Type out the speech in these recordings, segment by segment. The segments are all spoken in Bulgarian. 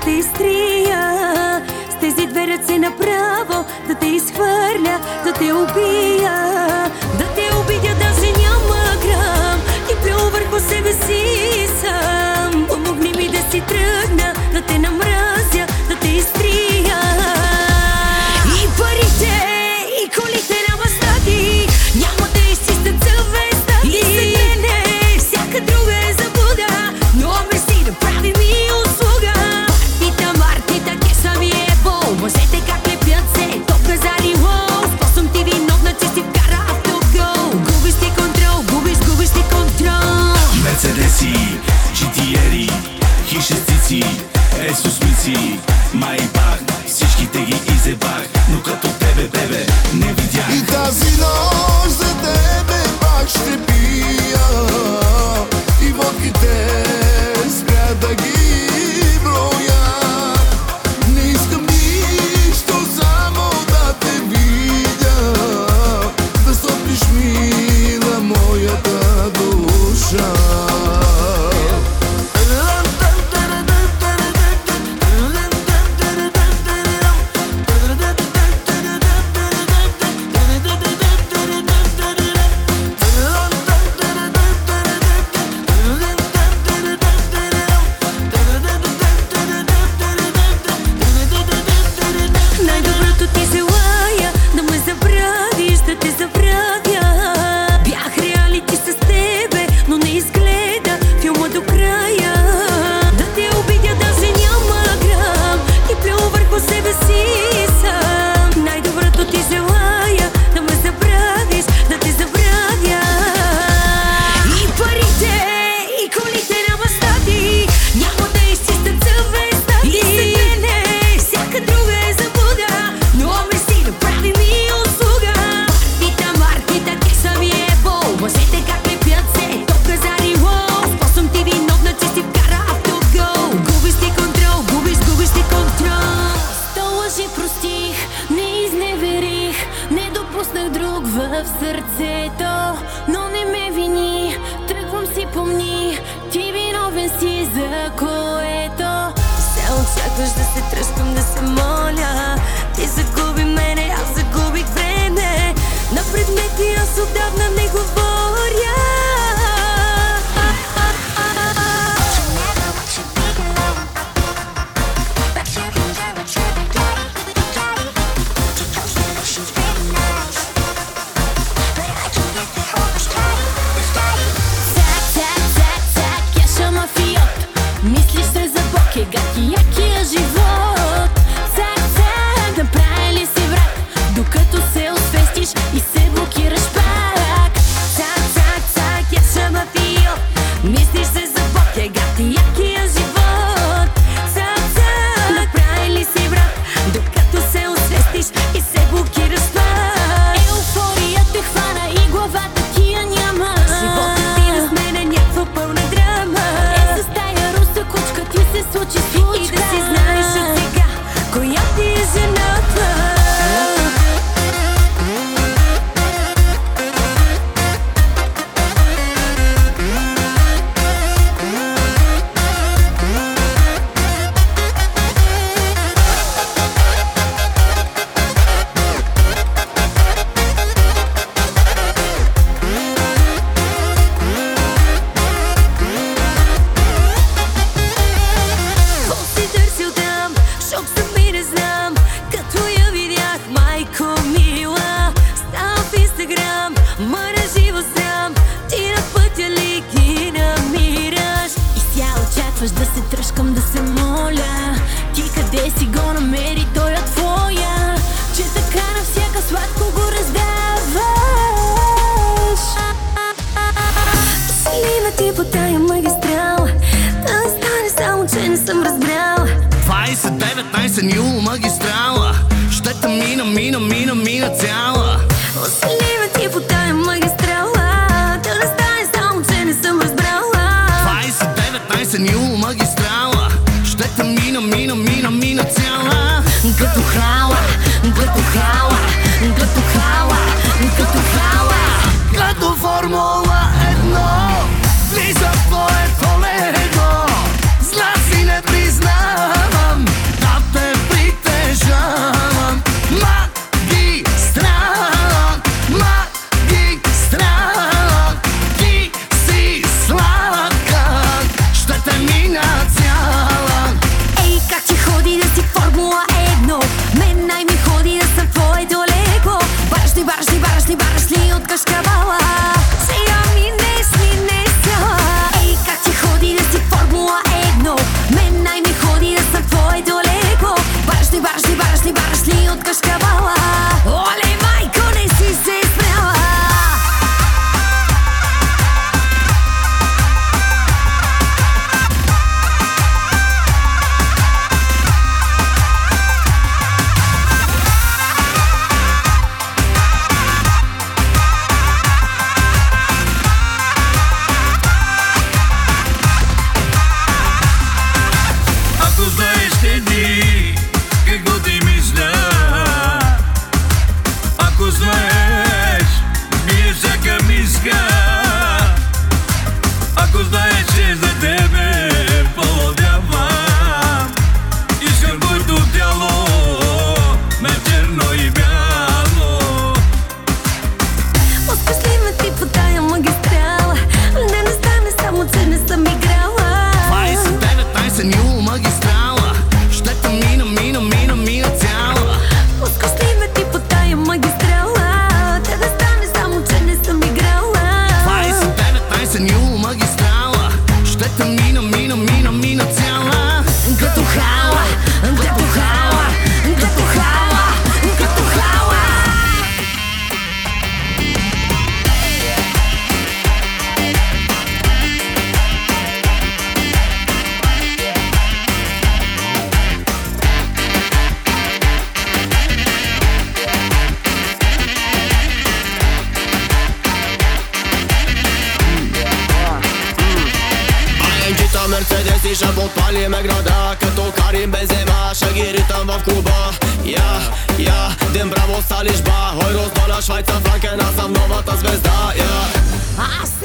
да те изтрия, с тези две ръце направо да те изхвърля, да 19 jul магистрала Ще те мина, мина, мина, мина цяла Усилия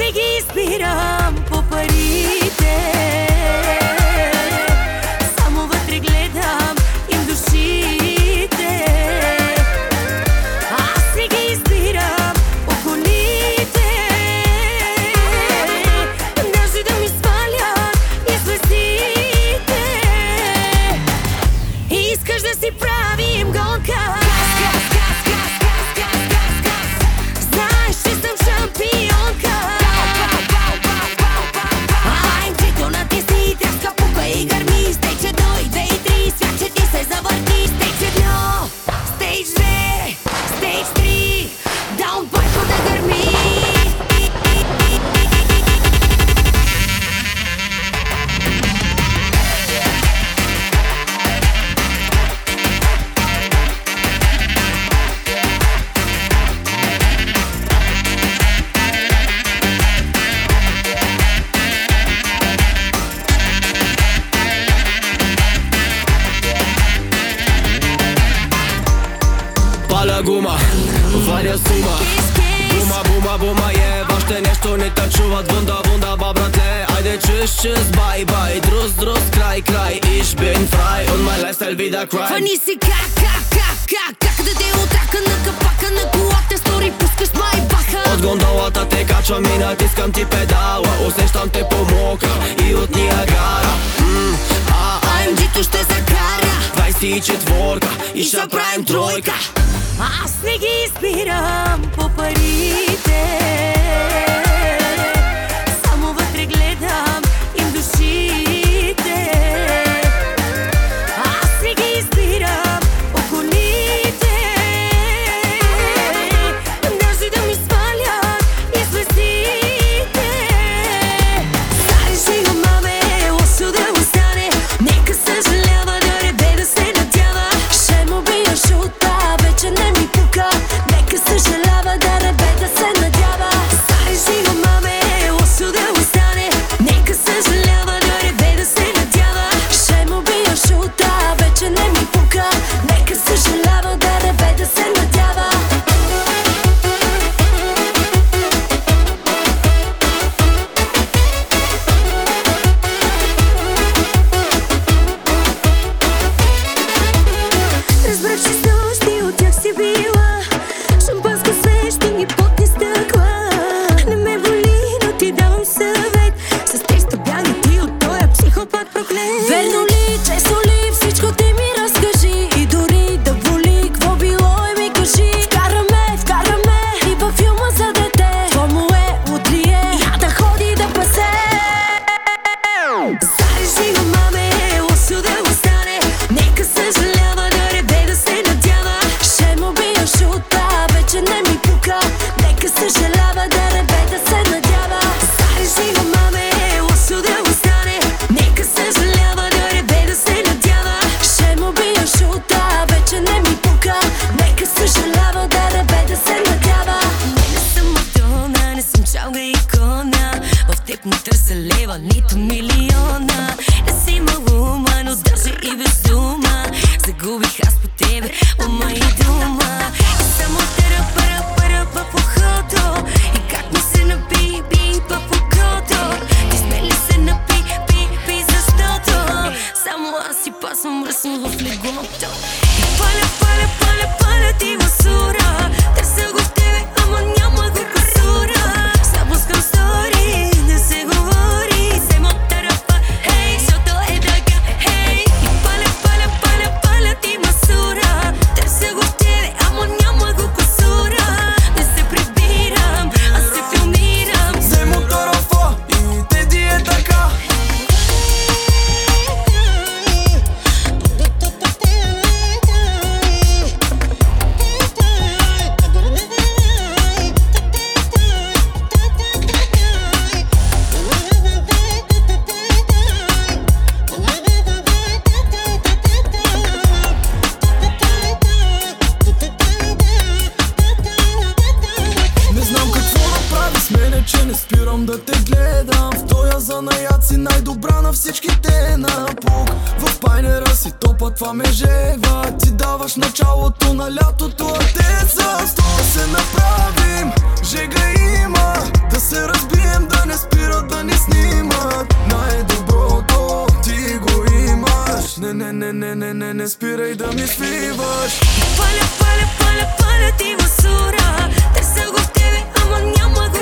Аз не ги избирам паля гума, варя сума Бума, бума, бума е, още нещо не те чуват Вунда, вунда, ба братле, айде чуш, чуш, бай, бай Друз, друз, край, край, ich bin frei Und mein Lifestyle wieder crime Фани си как, как, как, как, как да те отрака на капака на колата Стори пускаш май баха От гондолата те качвам и натискам ти педала Усещам те по мокра и от Ниагара mm, а, АМГ-то ще закара 24 и ще правим тройка Аз не ги избирам Не търся лева, нито милиона. Не си имала ума, но даже и без дума. Загубих аз по тебе ума и дума. И Само тера пара пара в ухото И как ми се наби, би в окото Ти смели се напи, пи, пи, защото? Само аз си пасвам мръсно в леглото. Спирам да те гледам. В тоя занаят си най-добра на всичките на пук. В пайнера си топа, това ме жева. Ти даваш началото на лятото, а те за сто се направим. Жега има, да се разбием, да не спират да ни снимат Най-доброто ти го имаш. Не, не, не, не, не, не, не спирай да ми свиваш. Паля, паля, паля, паля ти масура Търся го в тебе, ама няма го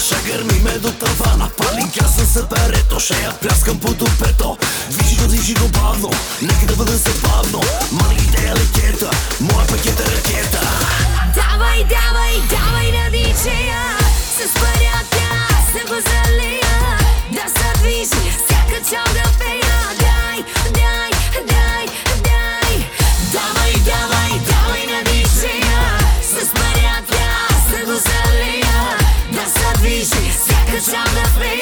шагър ми ме до тавана. Пали газа за перето, ще я пляскам по тупето Движи го, движи го бавно, нека да бъде забавно. Мали е лекета, моя пакет е ракета. Давай, давай, давай на диджея. С парята се позалия Да се движи, всяка чал пея. Дай, дай the sound of me.